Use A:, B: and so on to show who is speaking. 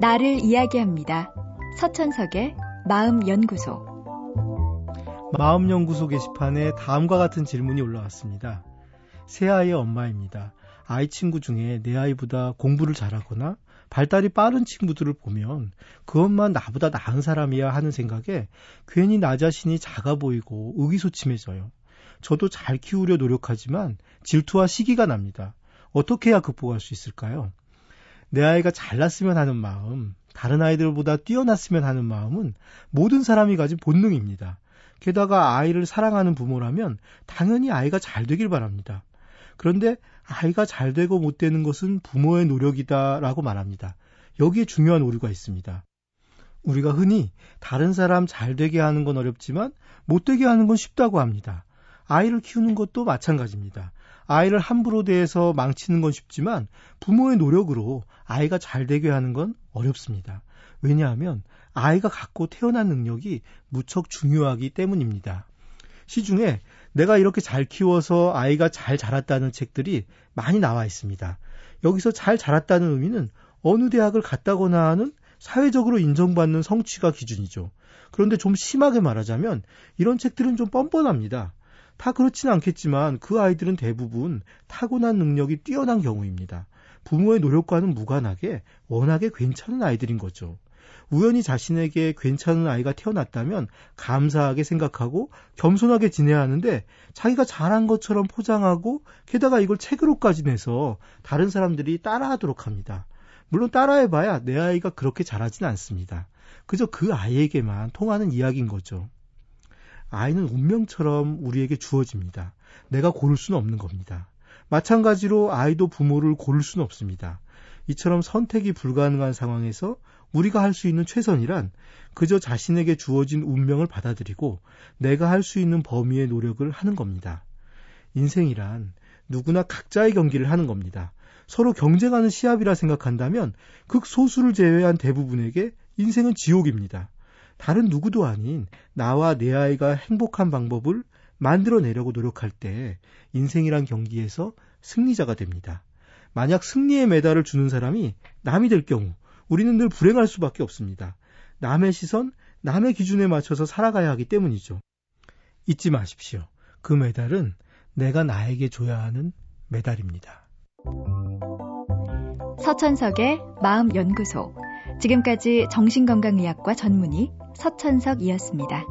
A: 나를 이야기합니다. 서천석의 마음연구소.
B: 마음연구소 게시판에 다음과 같은 질문이 올라왔습니다. 새 아이의 엄마입니다. 아이 친구 중에 내 아이보다 공부를 잘하거나 발달이 빠른 친구들을 보면 그 엄마 나보다 나은 사람이야 하는 생각에 괜히 나 자신이 작아 보이고 의기소침해져요. 저도 잘 키우려 노력하지만 질투와 시기가 납니다. 어떻게 해야 극복할 수 있을까요? 내 아이가 잘났으면 하는 마음, 다른 아이들보다 뛰어났으면 하는 마음은 모든 사람이 가진 본능입니다. 게다가 아이를 사랑하는 부모라면 당연히 아이가 잘 되길 바랍니다. 그런데 아이가 잘 되고 못 되는 것은 부모의 노력이다라고 말합니다. 여기에 중요한 오류가 있습니다. 우리가 흔히 다른 사람 잘 되게 하는 건 어렵지만 못 되게 하는 건 쉽다고 합니다. 아이를 키우는 것도 마찬가지입니다. 아이를 함부로 대해서 망치는 건 쉽지만 부모의 노력으로 아이가 잘 되게 하는 건 어렵습니다. 왜냐하면 아이가 갖고 태어난 능력이 무척 중요하기 때문입니다. 시중에 내가 이렇게 잘 키워서 아이가 잘 자랐다는 책들이 많이 나와 있습니다. 여기서 잘 자랐다는 의미는 어느 대학을 갔다거나 하는 사회적으로 인정받는 성취가 기준이죠. 그런데 좀 심하게 말하자면 이런 책들은 좀 뻔뻔합니다. 다 그렇지는 않겠지만 그 아이들은 대부분 타고난 능력이 뛰어난 경우입니다. 부모의 노력과는 무관하게 워낙에 괜찮은 아이들인 거죠. 우연히 자신에게 괜찮은 아이가 태어났다면 감사하게 생각하고 겸손하게 지내야 하는데 자기가 잘한 것처럼 포장하고 게다가 이걸 책으로까지 내서 다른 사람들이 따라하도록 합니다. 물론 따라해봐야 내 아이가 그렇게 잘하진 않습니다. 그저 그 아이에게만 통하는 이야기인 거죠. 아이는 운명처럼 우리에게 주어집니다. 내가 고를 수는 없는 겁니다. 마찬가지로 아이도 부모를 고를 수는 없습니다. 이처럼 선택이 불가능한 상황에서 우리가 할 수 있는 최선이란 그저 자신에게 주어진 운명을 받아들이고 내가 할 수 있는 범위의 노력을 하는 겁니다. 인생이란 누구나 각자의 경기를 하는 겁니다. 서로 경쟁하는 시합이라 생각한다면 극소수를 제외한 대부분에게 인생은 지옥입니다. 다른 누구도 아닌 나와 내 아이가 행복한 방법을 만들어내려고 노력할 때 인생이란 경기에서 승리자가 됩니다. 만약 승리의 메달을 주는 사람이 남이 될 경우 우리는 늘 불행할 수밖에 없습니다. 남의 시선, 남의 기준에 맞춰서 살아가야 하기 때문이죠. 잊지 마십시오. 그 메달은 내가 나에게 줘야 하는 메달입니다.
A: 서천석의 마음연구소. 지금까지 정신건강의학과 전문의 서천석이었습니다.